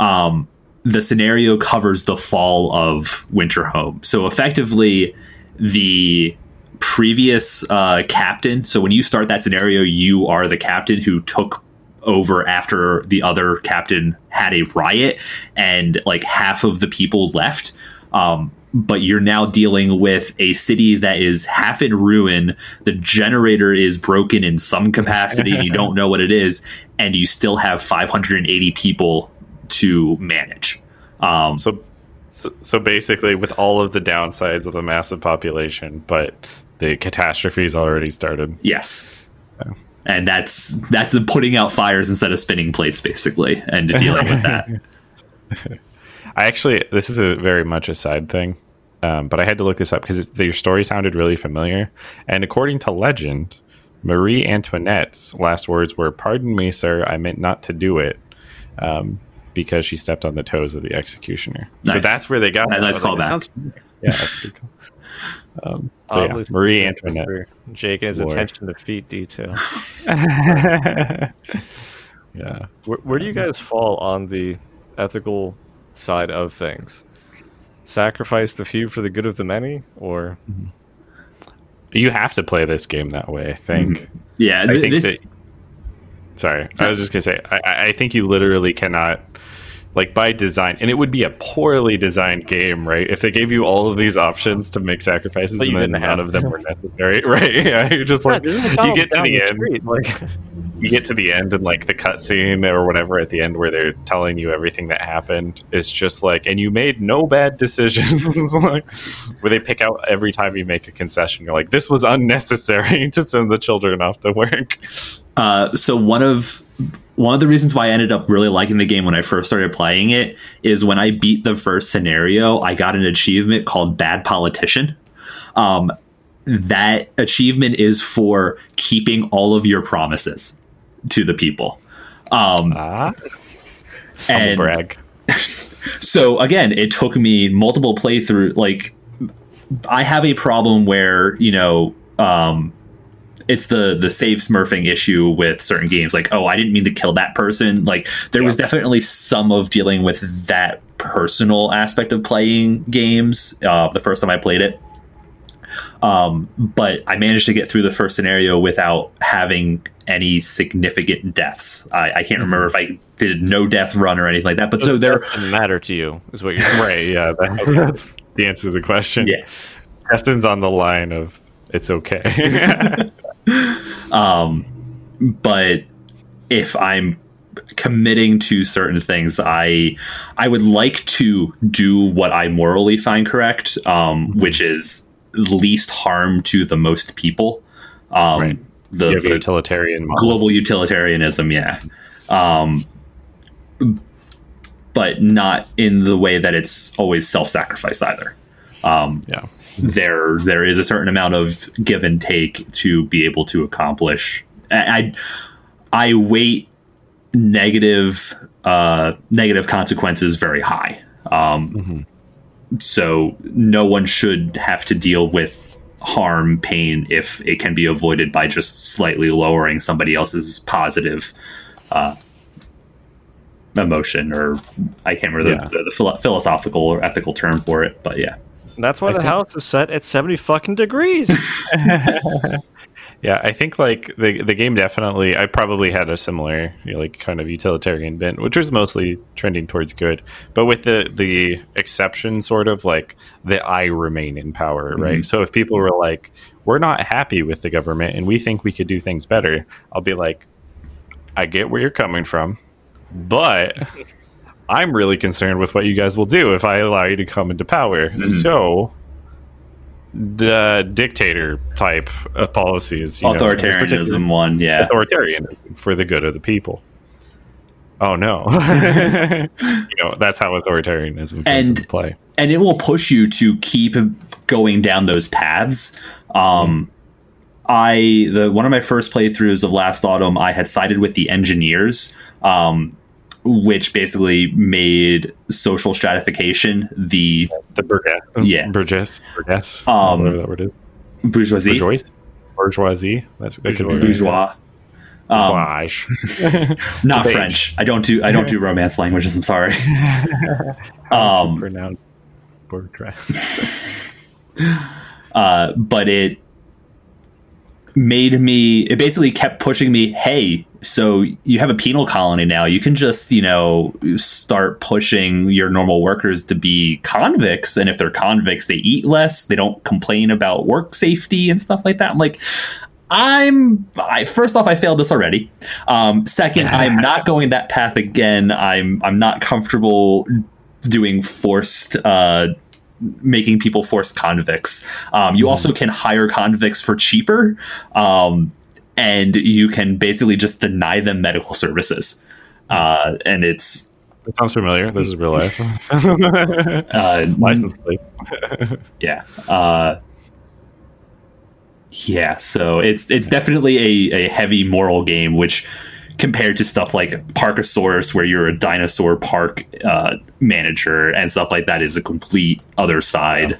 Um, the scenario covers the fall of Winterhome. So effectively, the previous uh, captain. So when you start that scenario, you are the captain who took over after the other captain had a riot and like half of the people left. Um, but you're now dealing with a city that is half in ruin. The generator is broken in some capacity. and you don't know what it is, and you still have 580 people to manage. Um, So, so, so basically, with all of the downsides of a massive population, but the catastrophe's already started. yes. And that's that's the putting out fires instead of spinning plates, basically, and dealing with that. I actually, this is a very much a side thing, um, but I had to look this up because your story sounded really familiar. And according to legend, Marie Antoinette's last words were, "Pardon me, sir, I meant not to do it," um, because she stepped on the toes of the executioner. So that's where they got. Nice like, callback. that sounds. Yeah, that's pretty cool. Um, so yeah, Marie Antoinette. Jake and his Lord. attention to feet detail. yeah. Where, where do you guys fall on the ethical side of things? Sacrifice the few for the good of the many, or You have to play this game that way. I think. Mm-hmm. Yeah, I think this that. Sorry, I was just gonna say. I- I, I think you literally cannot, like by design, and it would be a poorly designed game, right? If they gave you all of these options to make sacrifices, But and then none of them were necessary, right? Yeah, you're just like you get to the end, like you get to the end, and like the cutscene or whatever at the end where they're telling you everything that happened is just like, and you made no bad decisions, like where they pick out every time you make a concession. You're like, this was unnecessary to send the children off to work. Uh, so one of one of the reasons why I ended up really liking the game when I first started playing it is when I beat the first scenario, I got an achievement called Bad Politician. Um, that achievement is for keeping all of your promises to the people. Um, Ah, and brag. so again, it took me multiple playthrough. Like, I have a problem where you know, um, it's the the save scumming issue with certain games. Like, oh, I didn't mean to kill that person. Like, there was definitely some of dealing with that personal aspect of playing games. Uh, the first time I played it. Um, but I managed to get through the first scenario without having any significant deaths. I, I can't remember if I did no death run or anything like that. But so there, doesn't matter to you, is what you're. Right, yeah, that, that's the answer to the question. yeah. Preston's on the line of it's okay. Um, but if I'm committing to certain things, I I would like to do what I morally find correct, um, which is least harm to the most people. Um, Right. The, the utilitarian model. global utilitarianism, yeah. Um, but not in the way that it's always self-sacrifice either. Um, Yeah. There there is a certain amount of give and take to be able to accomplish. I I, I weight negative uh, negative consequences very high. Um, So no one should have to deal with harm, pain if it can be avoided by just slightly lowering somebody else's positive uh, emotion, or I can't remember Yeah. the, the, the philosophical or ethical term for it, but yeah. And that's why the think- house is set at seventy fucking degrees. Yeah, I think like the the game definitely. I probably had a similar you know, like kind of utilitarian bent, which was mostly trending towards good, but with the the exception, sort of like the I remain in power, mm-hmm. right? So if people were like, "We're not happy with the government and we think we could do things better," I'll be like, "I get where you're coming from, but." I'm really concerned with what you guys will do if I allow you to come into power. So, the dictator type of policies, you know, Authoritarianism one, yeah. authoritarianism for the good of the people. Oh no, you know that's how authoritarianism comes And- into play. and it will push you to keep going down those paths. Um, I the one of my first playthroughs of last autumn, I had sided with the engineers, um, which basically made social stratification the The burgess, Yeah. burgess, burgess, Um, whatever that word is, bourgeoisie, bourgeois, bourgeoisie. That's that could be right. bourgeois. Um, Baj. not Beige. French. I don't do I don't do romance languages. I'm sorry. um, Pronounced Bordrass. uh, but it made me it basically kept pushing me hey so you have a penal colony now. You can just you know start pushing your normal workers to be convicts and if they're convicts they eat less. They don't complain about work safety and stuff like that. I'm like i'm I, first off i failed this already. Um, second i'm not going that path again. I'm i'm not comfortable doing forced uh, making people forced convicts. Um, you also can hire convicts for cheaper, um, and you can basically just deny them medical services. Uh, and it's That sounds familiar. This is real life. uh, License plate. yeah, uh, yeah. So it's it's definitely a, a heavy moral game, which compared to stuff like Parkasaurus, where you're a dinosaur park uh, manager and stuff like that, is a complete other side. Yeah,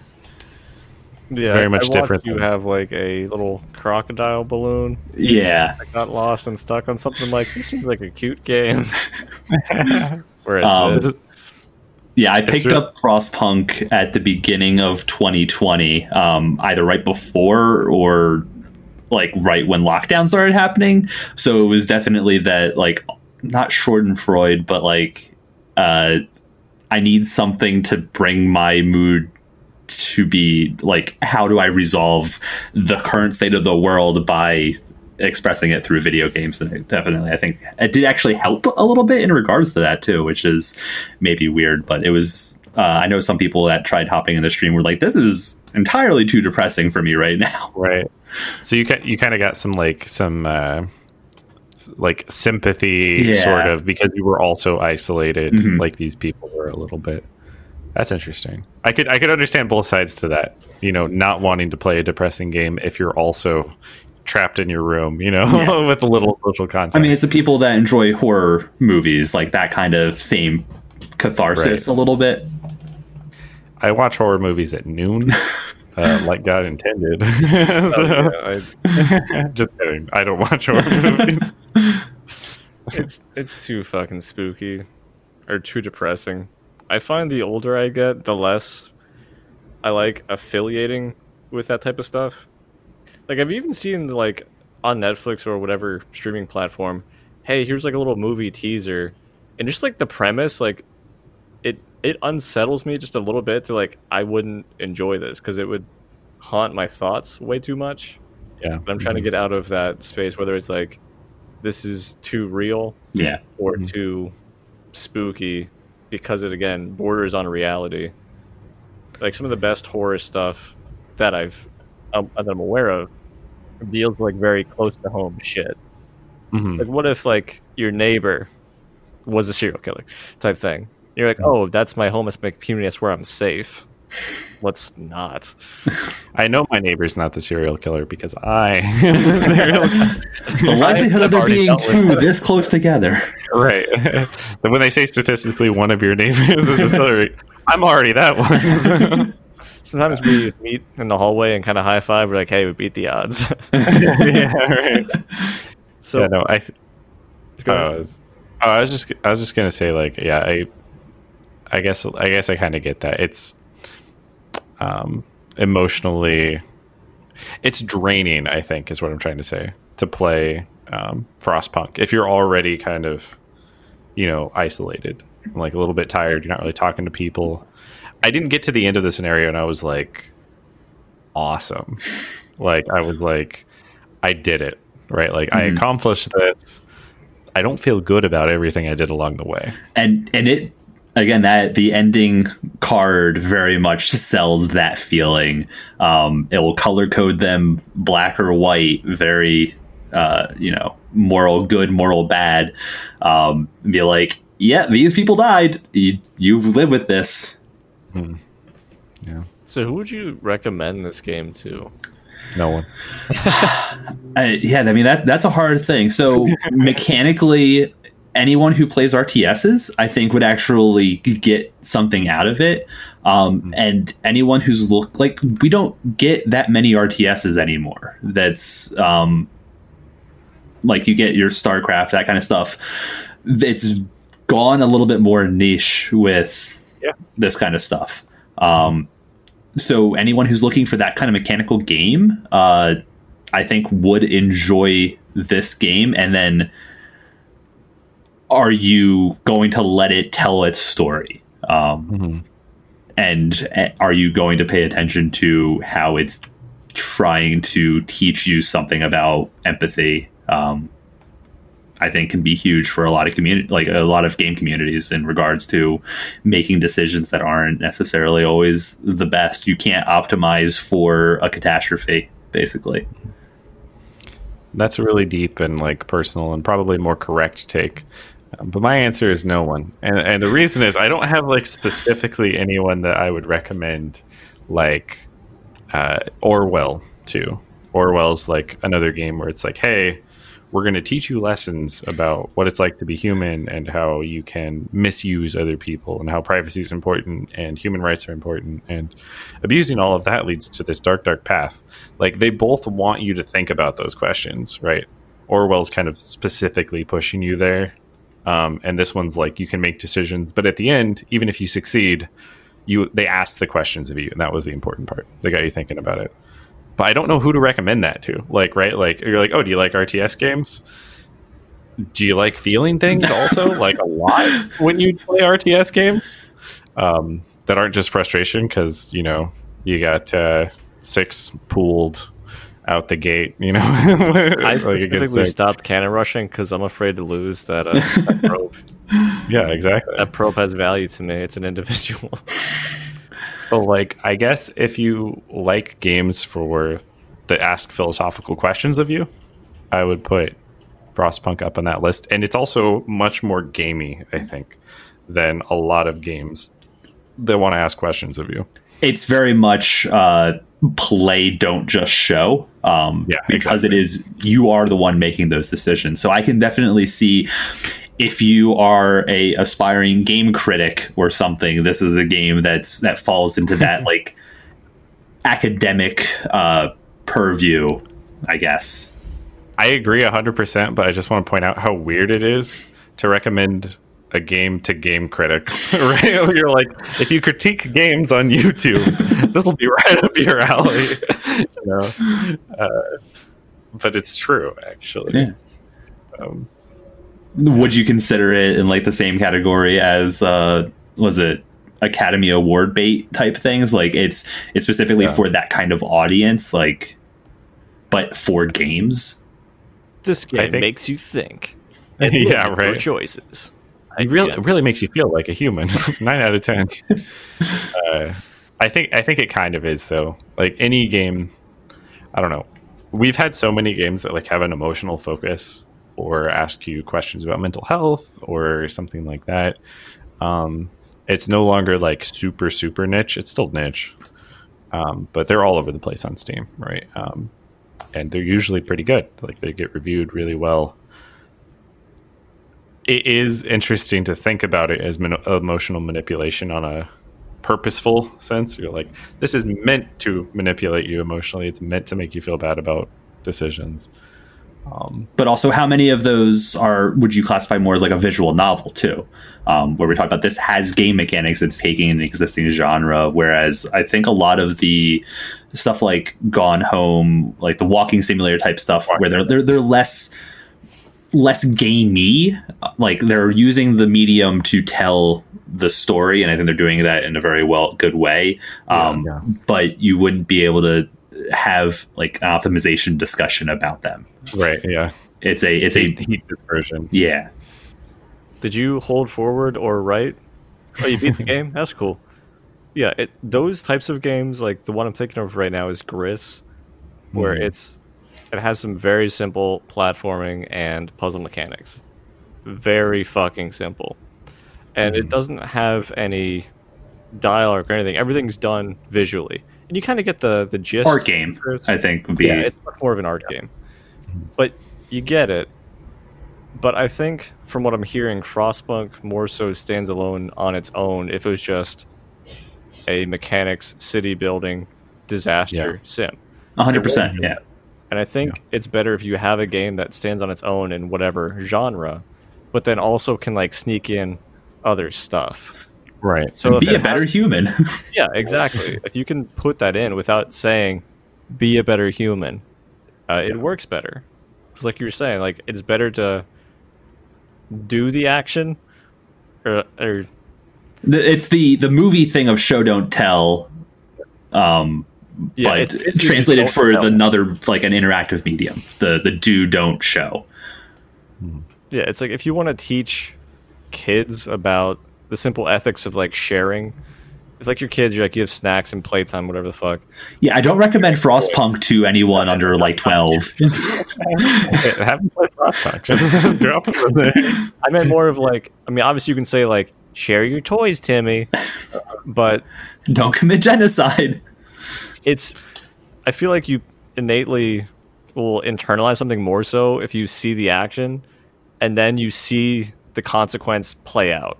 Very much I different You have like a little crocodile balloon Yeah. that got lost and stuck on something like this. Seems like a cute game. Whereas Um, this, Yeah, I picked real- up Frostpunk at the beginning of 2020, um, either right before or like right when lockdown started happening. So it was definitely that like not Schadenfreude, but like uh, I need something to bring my mood to be like how do I resolve the current state of the world by expressing it through video games and it definitely I think it did actually help a little bit in regards to that too which is maybe weird but it was uh, I know some people that tried hopping in the stream were like this is entirely too depressing for me right now Right. So you you kind of got some like some uh, like sympathy Yeah. sort of because you were also isolated Mhm. like these people were a little bit. That's interesting. I could I could understand both sides to that. You know, not wanting to play a depressing game if you're also trapped in your room, you know, Yeah. with a little social content. I mean it's the people that enjoy horror movies like that kind of same catharsis Right. a little bit I watch horror movies at noon. Uh, like God intended. oh, So- yeah, I- just kidding. I don't watch horror movies. it's it's too fucking spooky or too depressing. I find the older I get, the less I like affiliating with that type of stuff. Like I've even seen like on Netflix or whatever streaming platform, hey, here's like a little movie teaser. And just like the premise, like it it unsettles me just a little bit to like I wouldn't enjoy this because it would haunt my thoughts way too much. Yeah. But I'm trying to get out of that space, whether it's like this is too real yeah or Mhm. too spooky because it again borders on reality. Like some of the best horror stuff that I've um, that I'm aware of deals like very close to home shit. Mhm. Like what if like your neighbor was a serial killer type thing? You're like, oh, that's my home, it's my community, that's where I'm safe. Let's not. I know my neighbor's not the serial killer because I the serial killer. the likelihood of I've there being dealt with two this close together right. Then when they say statistically one of your neighbors is a serial, I'm already that one. Sometimes we meet in the hallway and kind of high five. We're like, hey, we beat the odds. yeah, right. so yeah, no, I. go Oh. I was, oh, I was just, I was just gonna say, like, yeah, I, I guess, I guess, I kind of get that. It's, um, emotionally, it's draining. I think is what I'm trying to say. To play um, Frostpunk, if you're already kind of, you know, isolated, like a little bit tired, you're not really talking to people. I didn't get to the end of the scenario, and I was like, awesome. like I was like, I did it. Right, like I Mhm. accomplished this. I don't feel good about everything I did along the way. and and it again that the ending card very much sells that feeling um it will color code them black or white very uh you know moral good moral bad um be like yeah these people died you, you live with this yeah So, who would you recommend this game to? No one. Uh, yeah, I mean that that's a hard thing. So mechanically, anyone who plays RTSs, I think, would actually get something out of it. Um, and anyone who's look like we don't get that many RTSs anymore. That's um, like you get your StarCraft, that kind of stuff. It's gone a little bit more niche with Yeah. this kind of stuff. Um, so anyone who's looking for that kind of mechanical game, uh, I think would enjoy this game. And then, are you going to let it tell its story? Um, And uh, are you going to pay attention to how it's trying to teach you something about empathy? Um, I think can be huge for a lot of community, like a lot of game communities, in regards to making decisions that aren't necessarily always the best. You can't optimize for a catastrophe, basically. That's a really deep and like personal and probably more correct take. But my answer is no one, and and the reason is I don't have like specifically anyone that I would recommend, like uh, Orwell too. Orwell's like another game where it's like, hey, we're going to teach you lessons about what it's like to be human and how you can misuse other people and how privacy is important and human rights are important. And abusing all of that leads to this dark dark path. Like they both want you to think about those questions right? Orwell's kind of specifically pushing you there um, and this one's like you can make decisions but at the end even if you succeed you they ask the questions of you and that was the important part they got you thinking about it but I don't know who to recommend that to. Like, right? Like, you're like, oh, do you like RTS games? Do you like feeling things also, like a lot when you play RTS games um, that aren't just frustration because you know you got uh, six pooled out the gate. You know, I specifically gets sick. stopped cannon rushing because I'm afraid to lose that, uh, that probe. Yeah, exactly. That probe has value to me. It's an individual. But like, I guess if you like games for that ask philosophical questions of you, I would put Frostpunk up on that list. And it's also much more gamey, I think, than a lot of games that want to ask questions of you. It's very much uh, play, don't just show. Um, Yeah, because exactly. it is you are the one making those decisions. So I can definitely see if you are a aspiring game critic or something, this is a game that's that falls into that like academic uh, purview, I guess. I agree 100%, but I just want to point out how weird it is to recommend a game to game critics, right? You're like, if you critique games on YouTube, this will be right up your alley. you know? Uh, but it's true, actually. Yeah. Um, Would you consider it in like the same category as uh, was it Academy Award bait type things? Like it's it's specifically Yeah. for that kind of audience, like but for games. This game think- makes you think. yeah, right. choices. It really, Yeah. it really makes you feel like a human. Nine out of ten. uh, I think I think it kind of is though. Like any game, I don't know. We've had so many games that like have an emotional focus or ask you questions about mental health or something like that. Um, it's no longer like super super niche. It's still niche, um, but they're all over the place on Steam, right? Um, and they're usually pretty good. Like they get reviewed really well it is interesting to think about it as emotional manipulation on a purposeful sense. You're like, this is meant to manipulate you emotionally. It's meant to make you feel bad about decisions. Um, But also, how many of those are would you classify more as like a visual novel too? Um, where we talk about this has game mechanics, it's taking an existing genre. Whereas I think a lot of the stuff like Gone Home, like the walking simulator type stuff, where they're they're they're less less gamey. Like they're using the medium to tell the story, and I think they're doing that in a very well good way. Um, yeah. But you wouldn't be able to have like an optimization discussion about them. right. Yeah. It's a it's a Heat, heat dispersion. yeah. Did you hold forward or right? Oh, you beat the game. That's cool. Yeah, it, those types of games, like the one I'm thinking of right now, is Gris, where Mhm. it's it has some very simple platforming and puzzle mechanics, very fucking simple, and it hmm. doesn't have any dialogue or anything. Everything's done visually, and you kind of get the the gist. Art game, I think would be Yeah, it's more of an art game. But you get it. But I think from what I'm hearing, Frostpunk more so stands alone on its own if it was just a mechanics city building disaster Yeah. sim. hundred percent. Yeah. And I think it's better if you have a game that stands on its own in whatever genre, but then also can like sneak in other stuff. Right. So Be a better has- human. yeah, exactly. if you can put that in without saying "be a better human," uh, it works better. It's like you were saying, like it's better to do the action, or, or it's the the movie thing of show don't tell um yeah, but it's- it's translated for don't the tell. another like an interactive medium the the do don't show hmm. Yeah, it's like if you want to teach kids about the simple ethics of like sharing. It's like your kids, you're like you have snacks and playtime, whatever the fuck. yeah i don't recommend frostpunk to anyone under like 12 haven't played Frostpunk. Drop it in there. I meant more of like, I mean, obviously you can say like, share your toys, Timmy, but don't commit genocide it's i feel like you innately will internalize something more so if you see the action and then you see the consequence play out.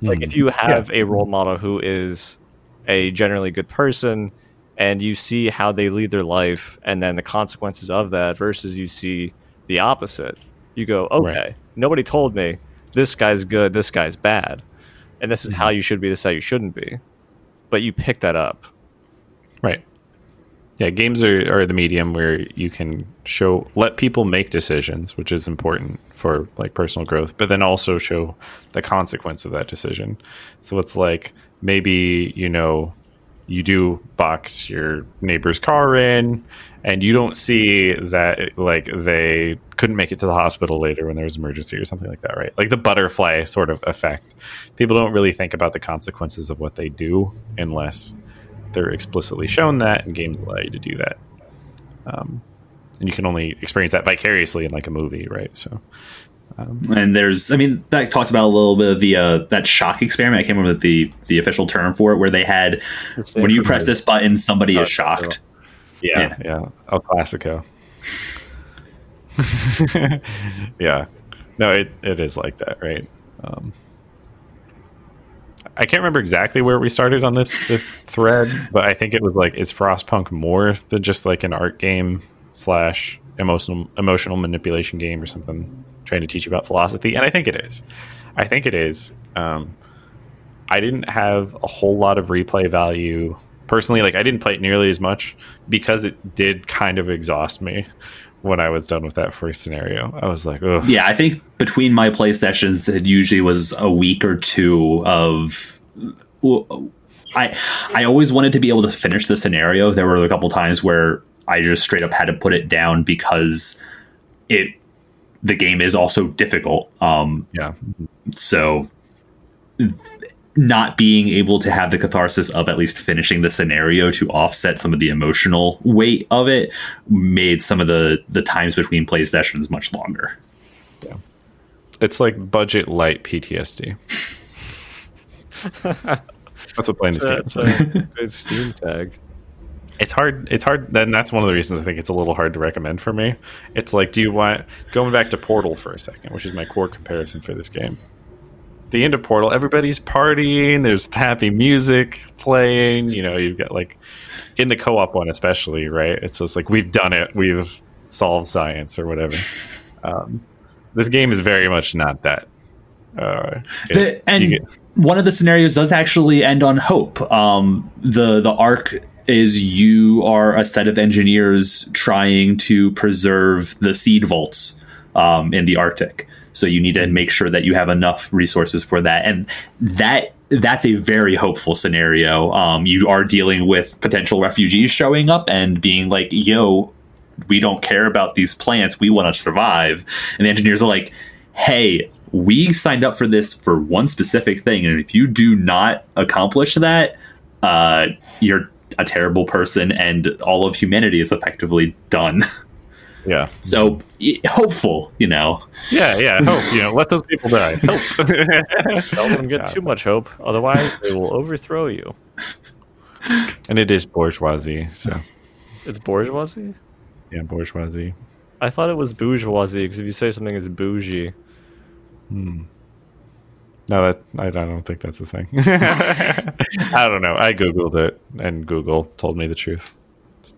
Like if hmm. you have a role model who is a generally good person and you see how they lead their life and then the consequences of that versus you see the opposite you go okay Right. nobody told me this guy's good this guy's bad and this is how mm-hmm. you should be this is how you shouldn't be. But you pick that up Right. Yeah, games are, are the medium where you can show let people make decisions, which is important for like personal growth, but then also show the consequence of that decision. So it's like maybe, you know, you do box your neighbor's car in and you don't see that like they couldn't make it to the hospital later when there was an emergency or something like that, right? Like the butterfly sort of effect. People don't really think about the consequences of what they do unless they're explicitly shown that, and games allow you to do that. Um, and you can only experience that vicariously in like a movie, right? So, and there's i mean that talks about a little bit of the uh that shock experiment i can't remember the the official term for it where they had when you press this button somebody is shocked yeah, yeah, El Clasico. yeah, no, it, it is like that, right? Um, I can't remember exactly where we started on this this thread, but I think it was like, is Frostpunk more than just like an art game slash emotional emotional manipulation game or something, trying to teach you about philosophy? And I think it is. I think it is. Um, I didn't have a whole lot of replay value personally. Like I didn't play it nearly as much because it did kind of exhaust me when I was done with that first scenario. I was like, oh, yeah i think between my play sessions it usually was a week or two of i i always wanted to be able to finish the scenario. There were a couple times where i just straight up had to put it down because it the game is also difficult um yeah, so not being able to have the catharsis of at least finishing the scenario to offset some of the emotional weight of it made some of the the times between play sessions much longer it's like budget light PTSD. That's what playing this game. That's a good Steam tag. it's hard it's hard then that's one of the reasons i think it's a little hard to recommend for me it's like do you want going back to portal for a second which is my core comparison for this game the end of portal everybody's partying there's happy music playing you know you've got like in the co-op one especially right it's just like we've done it we've solved science or whatever um, this game is very much not that uh, it- The- and get- one of the scenarios does actually end on hope. Um, the the arc is you are a set of engineers trying to preserve the seed vaults um, in the Arctic. So you need to make sure that you have enough resources for that, and that that's a very hopeful scenario. Um, you are dealing with potential refugees showing up and being like, "Yo, we don't care about these plants. We want to survive." And the engineers are like, "Hey, we signed up for this for one specific thing, and if you do not accomplish that, uh, you're a terrible person, and all of humanity is effectively done." yeah. So hopeful, you know. yeah yeah hope you know let those people die. Hope. Don't let them get too much hope, otherwise they will overthrow you. and it is bourgeoisie so. It's bourgeoisie. yeah bourgeoisie. I thought it was bourgeoisie because if you say something is bougie, Hmm. no that I, I don't think that's the thing. I don't know. I googled it and google told me the truth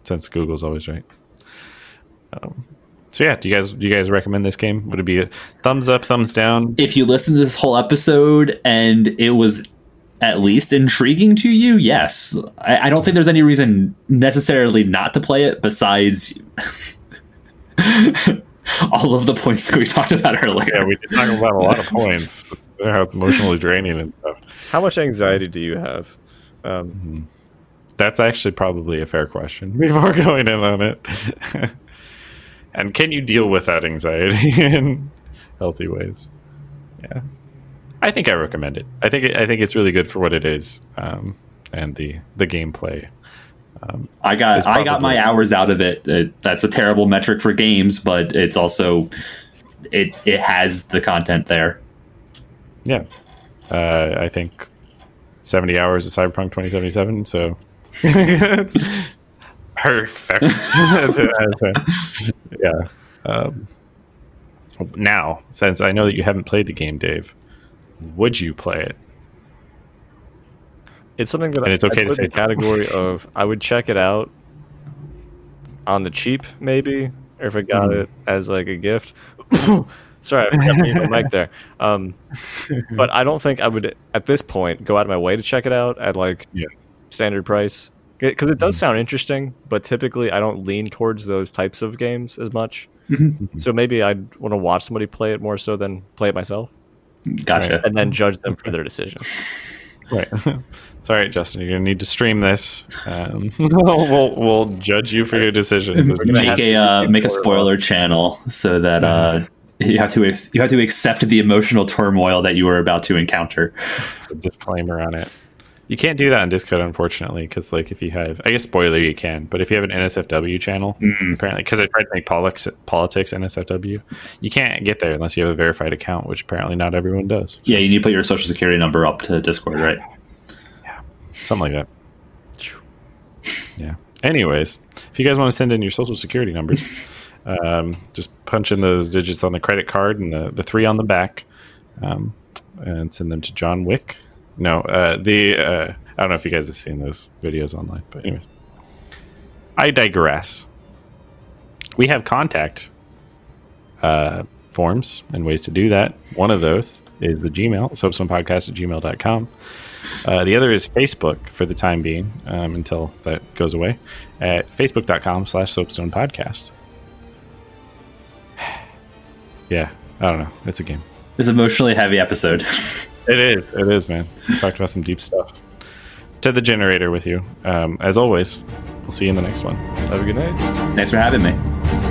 since google's always right Um, so yeah, do you guys do you guys recommend this game? Would it be a thumbs up, thumbs down? If you listen to this whole episode and it was at least intriguing to you, yes. I, I don't think there's any reason necessarily not to play it besides all of the points that we talked about earlier. Yeah, we did talk about a lot of points. How it's emotionally draining and stuff. How much anxiety do you have? Um, That's actually probably a fair question before going in on it. and can you deal with that anxiety in healthy ways? Yeah, I think I recommend it. I think it, I think it's really good for what it is, um, and the the gameplay. I got I got my hours out of it. it. That's a terrible metric for games, but it's also it it has the content there. Yeah, uh, I think seventy hours of Cyberpunk twenty seventy seven. So it's perfect. That's it, that's it. yeah. Um, now, since I know that you haven't played the game, Dave, would you play it? it's something that And I, it's okay I to put say in the category of I would check it out on the cheap, maybe, or if I got Mhm. it as like a gift. Sorry, I forgot to mute mic there. Um, but I don't think I would at this point go out of my way to check it out at like Yeah. standard price because it does Mhm. sound interesting. But typically, I don't lean towards those types of games as much. Mm-hmm. So maybe I'd want to watch somebody play it more so than play it myself, Gotcha. Right. and then judge them for their decision. Right. It's all right, Justin. You're gonna need to stream this. Um, we'll we'll judge you for your decisions. gonna Make a uh, make a spoiler channel so that uh, you have to you have to accept the emotional turmoil that you are about to encounter. a disclaimer on it. You can't do that on Discord, unfortunately, because like if you have, I guess spoiler you can, but if you have an NSFW channel, Mm. apparently, because I tried to make politics politics NSFW, you can't get there unless you have a verified account, which apparently not everyone does. Yeah, you need to put your social security number up to Discord, right? Yeah, something like that. Yeah. Anyways, if you guys want to send in your social security numbers, um, just punch in those digits on the credit card and the, the three on the back, um, and send them to John Wick. No, uh, the uh, I don't know if you guys have seen those videos online, but anyways, I digress. We have contact uh, forms and ways to do that. One of those is the Gmail, soapstonepodcast at gmail.com. Uh, the other is Facebook for the time being um, until that goes away at facebook.com slash soapstone podcast. yeah, I don't know. It's a game. This emotionally heavy episode. It is. It is, man. We talked about some deep stuff. To the generator with you. Um, as always, we'll see you in the next one. Have a good night. Thanks for having me.